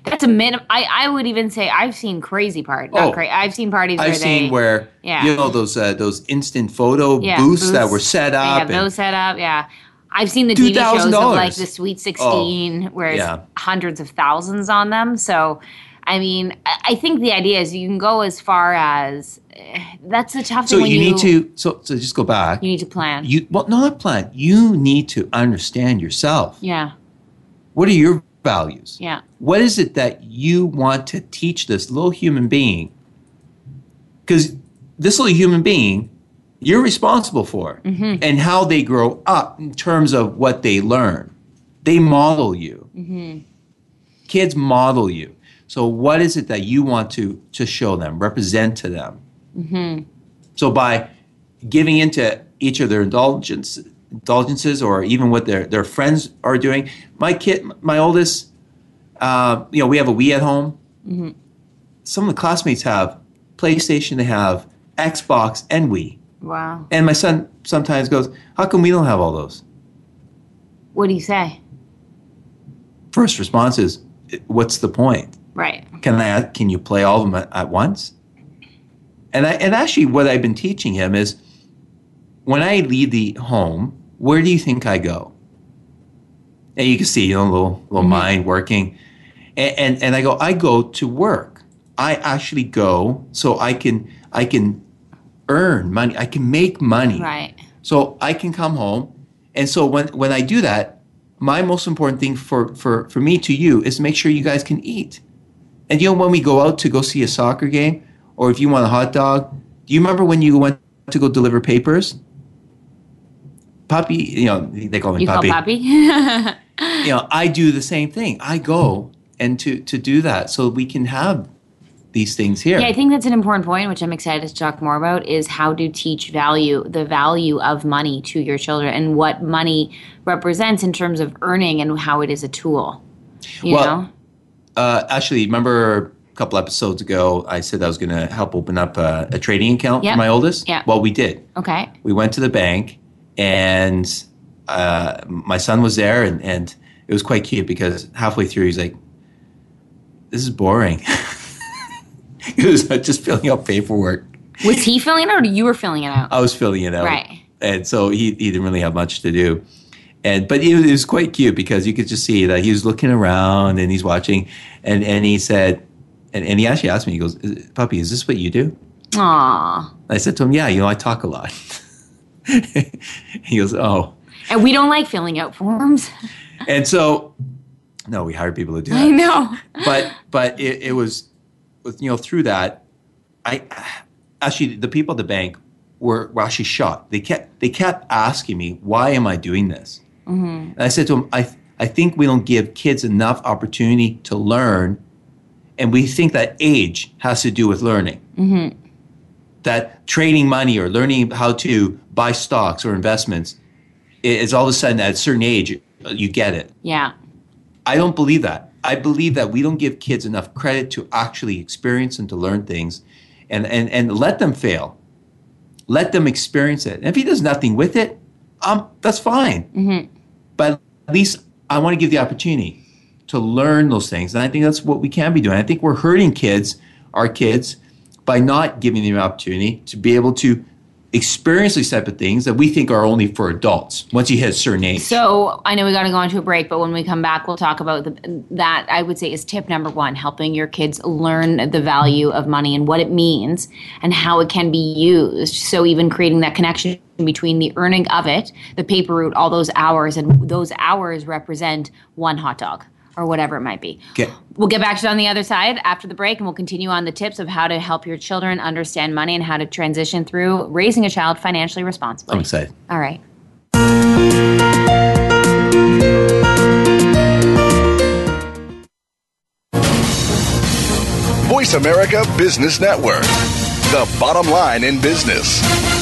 That's a minimum. I, I would even say I've seen crazy parties. Oh. Crazy. I've seen parties where I've seen they, where Yeah. you know those uh, those instant photo yeah, booths, that were set up. and- those set up. Yeah. I've seen the TV shows of like the Sweet 16 where it's yeah. hundreds of thousands on them. So, I mean, I I think the idea is you can go as far as eh, that's the tough so thing. when you need to so so just go back. you need to plan. You well, no, not plan. You need to understand yourself. yeah. What are your values? Yeah. What is it that you want to teach this little human being? Because this little human being, you're responsible for, Mm-hmm. and how they grow up in terms of what they learn. They model you. Mm-hmm. Kids model you. So, what is it that you want to to show them, represent to them? Mm-hmm. So, by giving into each of their indulgence, indulgences, or even what their their friends are doing, my kid, my oldest, uh, you know, we have a Wii at home. Some of the classmates have PlayStation, they have Xbox and Wii. Wow. And my son sometimes goes, How come we don't have all those? What do you say? First response is, What's the point? Right. Can I can you play all of them at, at once? And I, and actually what I've been teaching him is when I leave the home, where do you think I go? And you can see, you know, a little little mm-hmm. mind working. And, and and I go, I go to work. I actually go so I can I can earn money. I can make money. Right. So I can come home. And so when, when I do that, my most important thing for, for, for me to you is to make sure you guys can eat. And you know, when we go out to go see a soccer game, or if you want a hot dog, do you remember when you went to go deliver papers? Puppy, you know, they call me You puppy. call Poppy? You know, I do the same thing. I go and to, to do that so we can have these things here. Yeah, I think that's an important point, which I'm excited to talk more about, is how to teach value, the value of money to your children and what money represents in terms of earning and how it is a tool. You Well, know? Uh, actually, remember a couple episodes ago, I said I was going to help open up a, a trading account Yeah. for my oldest. Yeah. Well, we did. Okay. We went to the bank, and uh, my son was there, and, and it was quite cute because halfway through, he's like, "This is boring." he was just filling out paperwork. Was he filling it out or you were filling it out? I was filling it out, Right. And so he, he didn't really have much to do. And but it was, it was quite cute because you could just see that he was looking around and he's watching, and and he said, and, and he actually asked me, he goes, "Puppy, is this what you do?" Aw. I said to him, "Yeah, you know, I talk a lot." he goes, "Oh," And we don't like filling out forms. and so no, we hired people to do I that. know. but but it, it was with you know through that i actually the people at the bank were, were actually shocked they kept they kept asking me why am i doing this mm-hmm. and i said to them i i think we don't give kids enough opportunity to learn and we think that age has to do with learning mm-hmm. that trading money or learning how to buy stocks or investments is all of a sudden at a certain age you get it Yeah. I don't believe that. I believe that we don't give kids enough credit to actually experience and to learn things and, and, and let them fail. Let them experience it. And if he does nothing with it, um, that's fine. But at least I want to give the opportunity to learn those things. And I think that's what we can be doing. I think we're hurting kids, our kids, by not giving them the opportunity to be able to experience these type of things that we think are only for adults once you hit certain age. So I know we got to go on to a break, but when we come back, we'll talk about the, that. I would say is tip number one: helping your kids learn the value of money and what it means and how it can be used. So even creating that connection between the earning of it, the paper route, all those hours, and those hours represent one hot dog or whatever it might be. Okay. We'll get back to it on the other side after the break, and we'll continue on the tips of how to help your children understand money and how to transition through raising a child financially responsibly. I'm excited. All right. Voice America Business Network, the bottom line in business.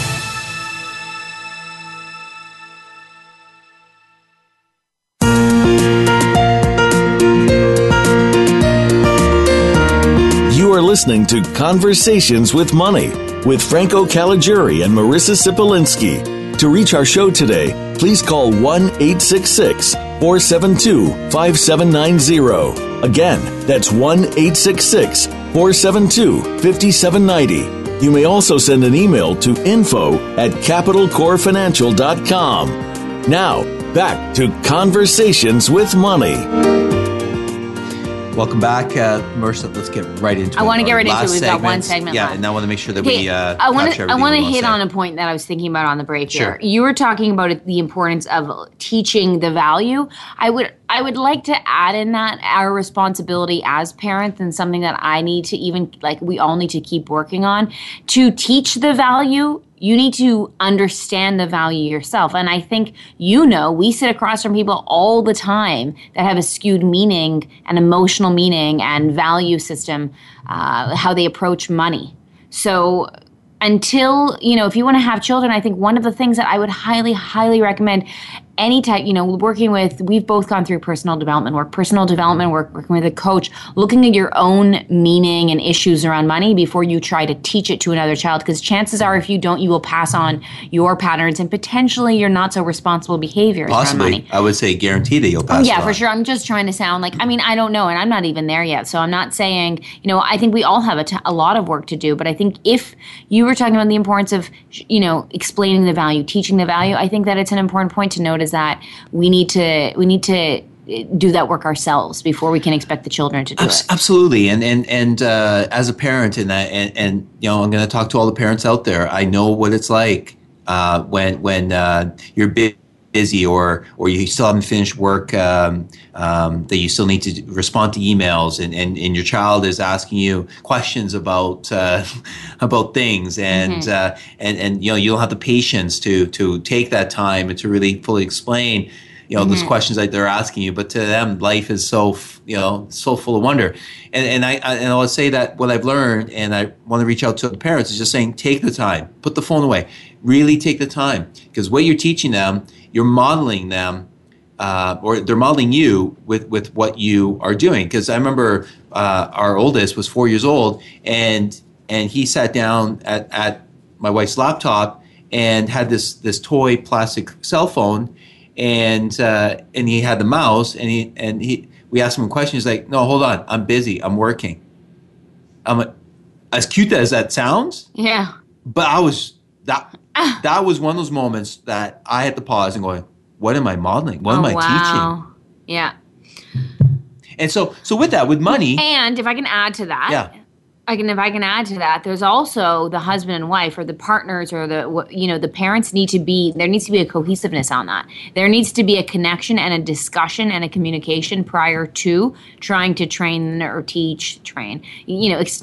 Listening to Conversations with Money with Franco Caligiuri and Marissa Sipolinski. To reach our show today, please call 1 866 472 5790. Again, that's 1 866 472 5790. You may also send an email to info at capitalcorefinancial.com. Now, back to Conversations with Money. Welcome back, uh, Marissa. Let's get right into I it. I want to get right into it. We've got one segment. Yeah, left. and I want to make sure that Okay, we. Uh, I want to. I want to hit on a point that I was thinking about on the break Sure. here. You were talking about it, the importance of teaching the value. I would. I would like to add in that our responsibility as parents and something that I need to even like we all need to keep working on to teach the value. You need to understand the value yourself. And I think you know, we sit across from people all the time that have a skewed meaning and emotional meaning and value system, uh, how they approach money. So until you know if you want to have children i think one of the things that i would highly highly recommend any type you know working with we've both gone through personal development work personal development work working with a coach looking at your own meaning and issues around money before you try to teach it to another child because chances are if you don't you will pass on your patterns and potentially your not so responsible behaviors around Possibly, money I would say guarantee that you'll oh, pass. yeah, it for sure. I'm just trying to sound like, I mean, I don't know, and I'm not even there yet. So I'm not saying, you know, I think we all have a, t- a lot of work to do. But I think if you were talking about the importance of, you know, explaining the value, teaching the value, I think that it's an important point to note is that we need to, we need to eh, do that work ourselves before we can expect the children to do Abs- it. Absolutely, and and and uh, as a parent, and and and you know, I'm going to talk to all the parents out there. I know what it's like uh, when when uh, you're bu- busy or or you still haven't finished work um, um, that you still need to respond to emails, and, and, and your child is asking you questions about uh, about things, and uh, and and you know you don't have the patience to to take that time and to really fully explain you know those questions that they're asking you. But to them life is so f- you know so full of wonder. And and i, I and i would say that what i've learned and i want to reach out to the parents is just saying take the time put the phone away really take the time because what you're teaching them you're modeling them uh, or they're modeling you with with what you are doing because i remember uh, our oldest was four years old and and he sat down at, at my wife's laptop and had this this toy plastic cell phone and uh, and he had the mouse and he and he we ask him a question. He's like, "No, hold on, I'm busy. I'm working." I'm like, as cute as that sounds, Yeah. but I was that that was one of those moments that I had to pause and go, "What am I modeling? What am oh, I wow. Yeah. And so, so with that, with money, And if I can add to that, yeah, I can if I can add to that, there's also the husband and wife or the partners or the you know the parents need to be there needs to be a cohesiveness on that. There needs to be a connection and a discussion and a communication prior to trying to train or teach train. You know, ex-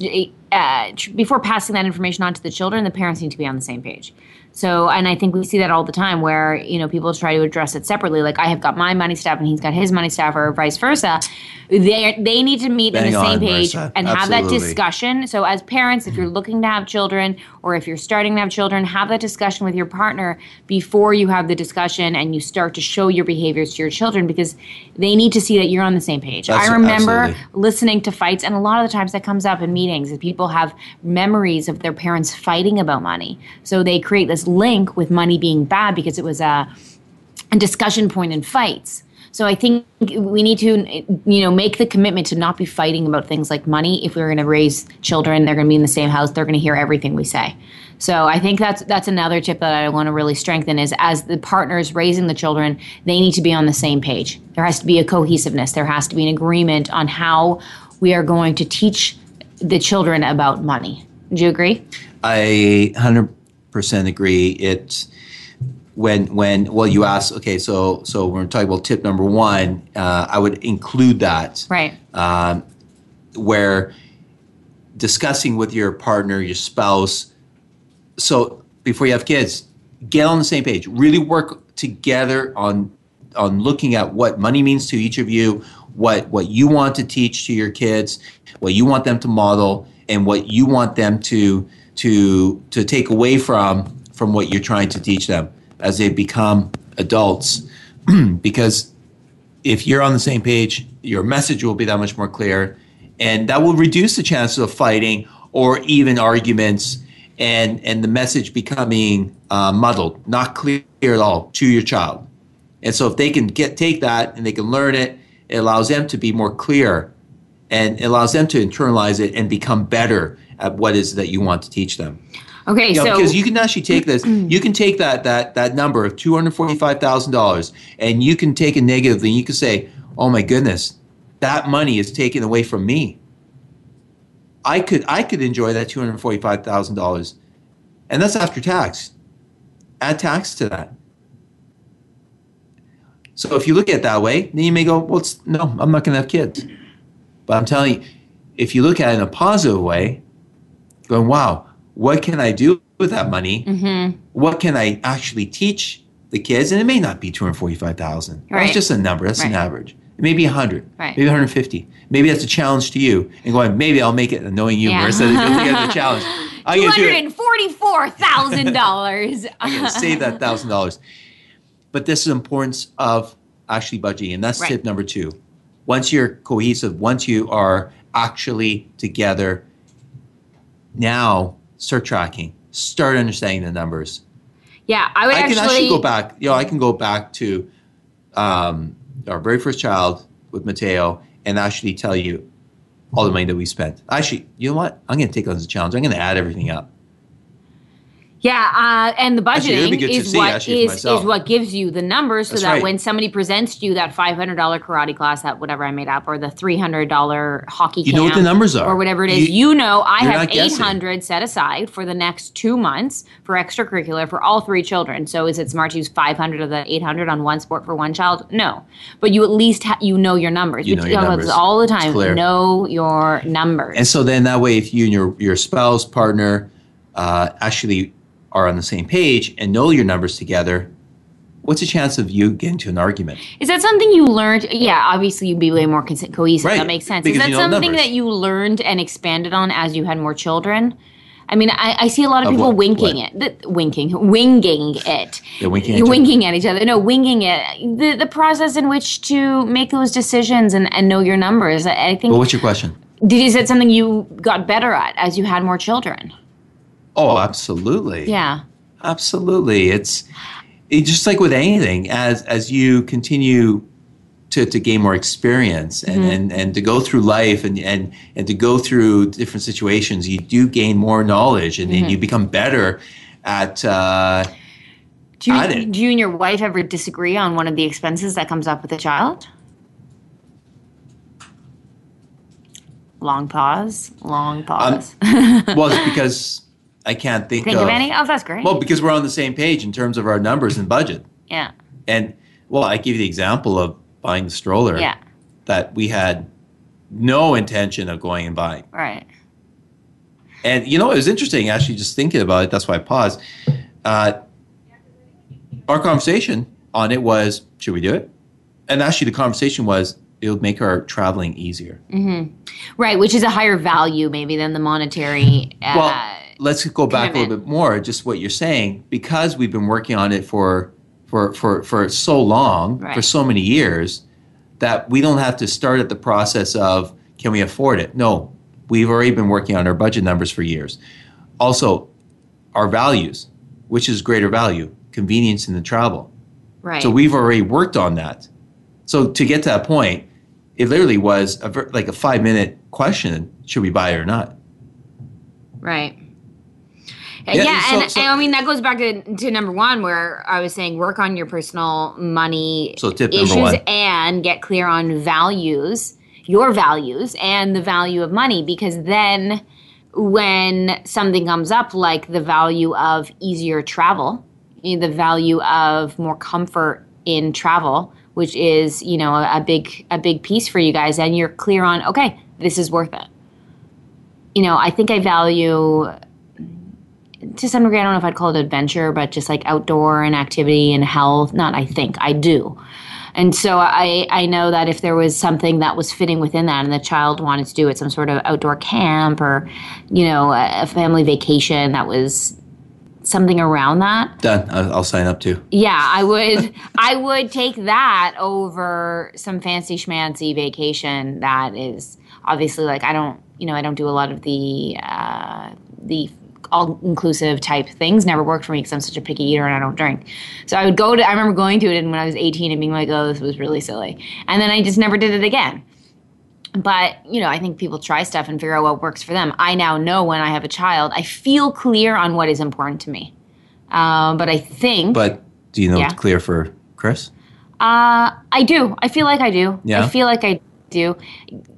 uh, tr- before passing that information on to the children, the parents need to be on the same page. So, and I think we see that all the time where, you know, people try to address it separately. Like I have got my money staff and he's got his money staff or vice versa. They they need to meet on the same on, page Marissa. and have that discussion. So as parents, if you're looking to have children or if you're starting to have children, have that discussion with your partner before you have the discussion and you start to show your behaviors to your children because they need to see that you're on the same page. That's- I remember absolutely. listening to fights and a lot of the times that comes up in meetings that people have memories of their parents fighting about money. So they create this link with money being bad because it was a a discussion point in fights. So I think we need to, you know, make the commitment to not be fighting about things like money. If we're going to raise children, they're going to be in the same house. They're going to hear everything we say. So I think that's that's another tip that I want to really strengthen is as the partners raising the children, they need to be on the same page. There has to be a cohesiveness. There has to be an agreement on how we are going to teach the children about money. Do you agree? I hundred percent agree. It's when when well, you ask. Okay, so so when we're talking about tip number one, uh, I would include that Right. um, where discussing with your partner, your spouse. So before you have kids, get on the same page. Really work together on on looking at what money means to each of you, what what you want to teach to your kids, what you want them to model, and what you want them to to to take away from from what you're trying to teach them as they become adults. because if you're on the same page, your message will be that much more clear, and that will reduce the chances of fighting or even arguments, and and the message becoming uh, muddled, not clear at all to your child. And so, if they can get take that and they can learn it, it allows them to be more clear, and it allows them to internalize it and become better at what is that you want to teach them. Okay, You know, so because you can actually take this, you can take that that that number of two hundred forty five thousand dollars, and you can take it negatively. And you can say, "Oh my goodness, that money is taken away from me. I could I could enjoy that two hundred forty five thousand dollars, and that's after tax. Add tax to that. So if you look at it that way, then you may go, "Well, it's, no, I'm not going to have kids." But I'm telling you, if you look at it in a positive way, going, wow, what can I do with that money? Mm-hmm. What can I actually teach the kids? And it may not be 245,000. Right. That's just a number. That's an average. Maybe may 100, Right. maybe 150. Maybe that's a challenge to you. And going, maybe I'll make it, and knowing you, Yeah. Marissa, that you'll take it as a challenge. I'm two going to do hundred it. and forty-four thousand dollars. I'm going to save that $1,000. But this is the importance of actually budgeting. And that's Right. tip number two. Once you're cohesive, once you are actually together, now start tracking, start understanding the numbers. Yeah, I would I actually, can actually go back. You know, I can go back to um, our very first child with Mateo and actually tell you all the money that we spent. Actually, you know what? I'm going to take on a challenge. I'm going to add everything up. Yeah, uh, and the Actually, budgeting good is see, what actually, is myself. is what gives you the numbers, so That's that right. when somebody presents to you that five hundred dollar karate class, that whatever I made up, or the three hundred dollar hockey, You know what the numbers are. or whatever it is, You- you, know, I have eight hundred set aside for the next two months for extracurricular for all three children. So is it smart to use five hundred of the eight hundred on one sport for one child? No, but you at least ha- you know your numbers. You We know your talk about this numbers. all the time. Know your numbers. And so then that way, if you and your, your spouse, partner uh, actually are on the same page and know your numbers together, what's the chance of you getting to an argument? Is that something you learned? Yeah, obviously you'd be way more cons- cohesive. Right, That makes sense. because Is that something numbers. that you learned and expanded on as you had more children? I mean, I, I see a lot of, Of people what? winking What? it, the, winking, winging it. They're winking at You're each other? winking at each other. No, winging it. The the process in which to make those decisions and, and know your numbers. I, I think. Well, what's your question? did you said something you got better at as you had more children? Oh, absolutely. Yeah. Absolutely. It's, it's just like with anything, as as you continue to, to gain more experience and, mm-hmm. and, and to go through life and, and, and to go through different situations, you do gain more knowledge and then you mm-hmm. become better at uh, Do you, At it. do you and your wife ever disagree on one of the expenses that comes up with a child? Long pause. Long um, pause. well, it's because I can't think, Think of any? Oh, that's great. Well, because we're on the same page in terms of our numbers and budget. yeah. And well, I give you the example of buying the stroller Yeah. that we had no intention of going and buying. Right. And you know, it was interesting actually just thinking about it. That's why I paused. Uh, our conversation on it was, should we do it? And actually, the conversation was, it would make our traveling easier. Hmm. Right, which is a higher value maybe than the monetary. Uh, Well, let's go back a little bit more. Just what you're saying, because we've been working on it for for for for so long, for so many years, that we don't have to start at the process of can we afford it? No, we've already been working on our budget numbers for years. Also, our values, which is greater value, convenience in the travel. right. So we've already worked on that. So to get to that point, it literally was a, like a five minute question: Should we buy it or not? Right. Yeah, Yeah, so- and, so- and I mean that goes back to, to number one where I was saying work on your personal money So issues and get clear on values, your values and the value of money because then when something comes up like the value of easier travel, eh, the value of more comfort in travel, which is, you know, a, a big a big piece for you guys and you're clear on okay, this is worth it. You know, I think I value to some degree, I don't know if I'd call it adventure, but just like outdoor and activity and health. Not, I think I do. And so I, I know that if there was something that was fitting within that and the child wanted to do it, some sort of outdoor camp or, you know, a, a family vacation that was something around that, Done. I'll, I'll sign up too. yeah, I would I would take that over some fancy schmancy vacation that is obviously like I don't you know I don't do a lot of the uh, the all inclusive type things. Never worked for me because I'm such a picky eater and I don't drink. So I would go to I remember going to it and when I was 18 and being like oh this was really silly and then I just never did it again. But you know, I think people try stuff and figure out what works for them. I now know when I have a child, I feel clear on what is important to me. Um, but I think But do you know Yeah. it's clear for Chris? uh, I do. I feel like I do. Yeah? I feel like I do.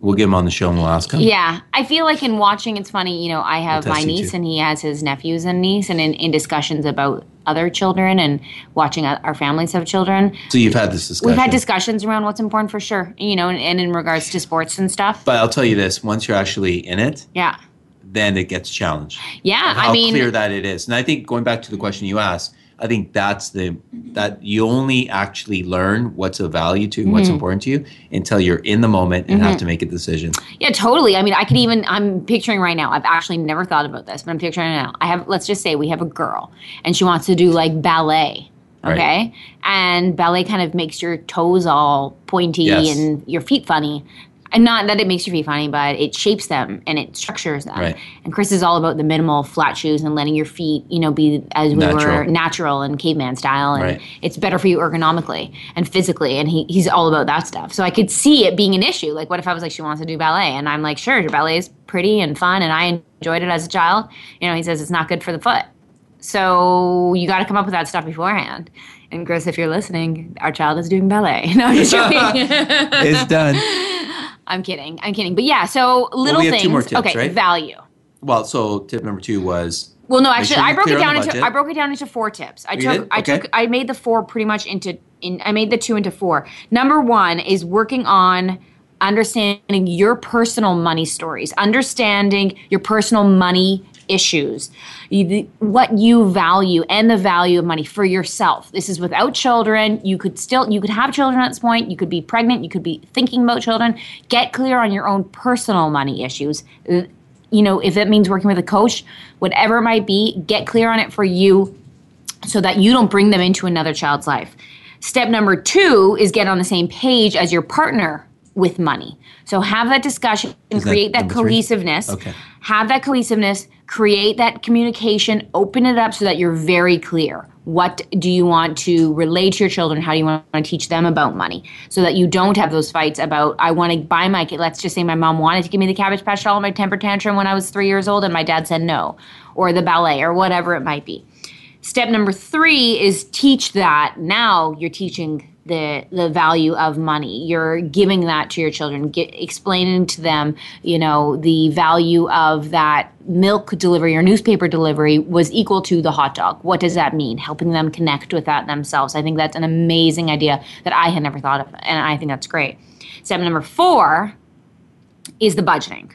We'll get him on the show and we'll ask him. Yeah. I feel like in watching, it's funny, you know, I have my niece and he has his nephews and niece, and in, in discussions about other children and watching our families have children, So you've had this discussion. we've had discussions around what's important for sure, you know, and, and in regards to sports and stuff. But I'll tell you this: once you're actually in it, yeah. then it gets challenged. Yeah. How I mean, clear that it is. And I think going back to the question you asked, I think that's the that you only actually learn what's of value to, you, what's Mm-hmm. important to you, until you're in the moment and have to make a decision. Yeah, totally. I mean, I could even, I'm picturing right now, I've actually never thought about this, but I'm picturing it now. I have, let's just say we have a girl and she wants to do like ballet. Right. Okay. And ballet kind of makes your toes all pointy Yes. and your feet funny. And not that it makes your feet funny, but it shapes them and it structures them. Right. And Chris is all about the minimal flat shoes and letting your feet, you know, be as we were Natural. natural and caveman style. And Right. it's better for you ergonomically and physically. And he, he's all about that stuff. So I could see it being an issue. Like, what if I was like, she wants to do ballet? And I'm like, sure, your ballet is pretty and fun. And I enjoyed it as a child. You know, he says it's not good for the foot. So you got to come up with that stuff beforehand. And Chris, if you're listening, our child is doing ballet. No, I'm just joking. it's done. I'm kidding. I'm kidding. But yeah, so little we have things. two more tips, okay, right? value. Well, so tip number two was Well, no, actually, sure I broke it down into. I broke it down into four tips. I You took did? I took I made the four pretty much into in I made the two into four. Number one is working on understanding your personal money stories, understanding your personal money issues, you, what you value, and the value of money for yourself. This is without children. You could still you could have children at this point. You could be pregnant. You could be thinking about children. Get clear on your own personal money issues you know, if it means working with a coach, whatever it might be, get clear on it for you so that you don't bring them into another child's life. Step number two is get on the same page as your partner with money. So have that discussion and that create that three? cohesiveness. Okay. Have that cohesiveness, create that communication, open it up so that you're very clear. What do you want to relate to your children? How do you want to teach them about money? So that you don't have those fights about, I want to buy my. Let's just say my mom wanted to give me the Cabbage Patch doll in my temper tantrum when I was three years old and my dad said no, or the ballet, or whatever it might be. Step number three is teach that. Now you're teaching the the value of money. You're giving that to your children, get, explaining to them, you know, the value of that milk delivery or newspaper delivery was equal to the hot dog. What does that mean? Helping them connect with that themselves. I think that's an amazing idea that I had never thought of, and I think that's great. Step number four is the budgeting.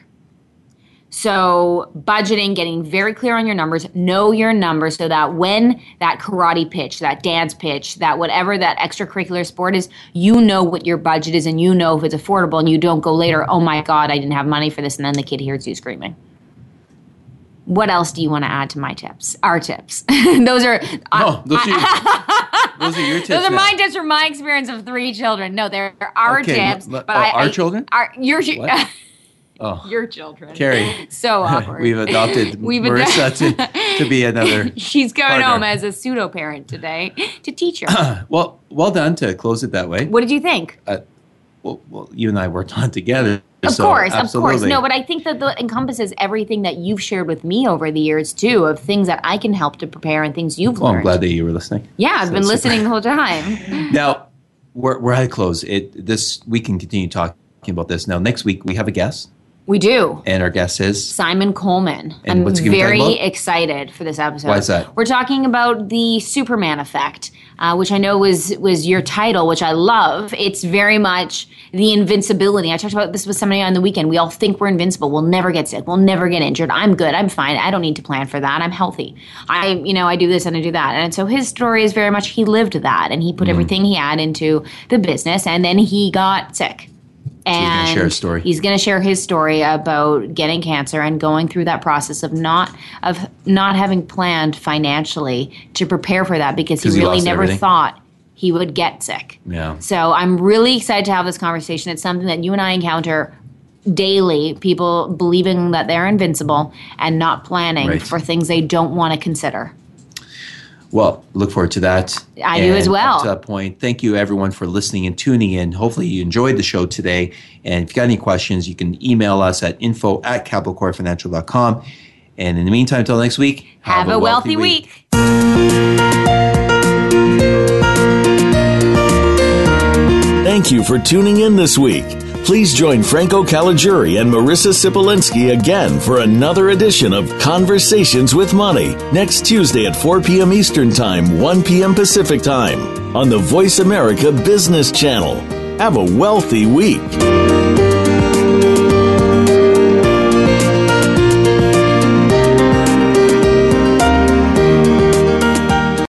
So, budgeting, getting very clear on your numbers, know your numbers so that when that karate pitch, that dance pitch, that whatever that extracurricular sport is, you know what your budget is and you know if it's affordable and you don't go later, oh my God, I didn't have money for this. And then the kid hears you screaming. What else do you want to add to my tips? Our tips. those are. Oh, those are those are your tips. Those are now. my tips from my experience of three children. No, they're our Okay, tips. but oh, I, our I- children? Our, your? Oh, your children. Carrie. So awkward. We've adopted We've Marissa ad- to, to be another. She's going partner. home as a pseudo parent today to teach her. Well, well done to close it that way. what did you think? Uh, well, well you and I worked on it together. Of so course, of course. absolutely. No, but I think that the encompasses everything that you've shared with me over the years too, of things that I can help to prepare and things you've Well, I'm glad that you were listening. yeah, I've So been listening the whole time. Now, we're, we're at a close. It this we can continue talking about this. Now, next week we have a guest, We do. and our guest is Simon Coleman. And I'm what's he gonna be very excited for this episode. Why is that? We're talking about the Superman effect, uh, which I know was was your title, which I love. It's very much the invincibility. I talked about this with somebody on the weekend. We all think we're invincible. We'll never get sick. We'll never get injured. I'm good. I'm fine. I don't need to plan for that. I'm healthy. I, you know, I do this and I do that. And so his story is very much he lived that and he Mm. put everything he had into the business, and then he got sick. Gonna share his story. He's going to share his story about getting cancer and going through that process of not of not having planned financially to prepare for that because he he really never everything. thought he would get sick. Yeah. So I'm really excited to have this conversation. It's something that you and I encounter daily. People believing that they're invincible and not planning Right. for things they don't want to consider. Well, look forward to that. I do as well. Up to that point, thank you everyone for listening and tuning in. Hopefully you enjoyed the show today. And if you got any questions, you can email us at info at capitalcorefinancial.com. And in the meantime, until next week, Have, a, wealthy, week. Thank you for tuning in this week. Please join Franco Caligiuri and Marissa Sipolinski again for another edition of Conversations with Money next Tuesday at 4 p.m. Eastern Time, 1 p.m. Pacific Time on the Voice America Business Channel. Have a wealthy week.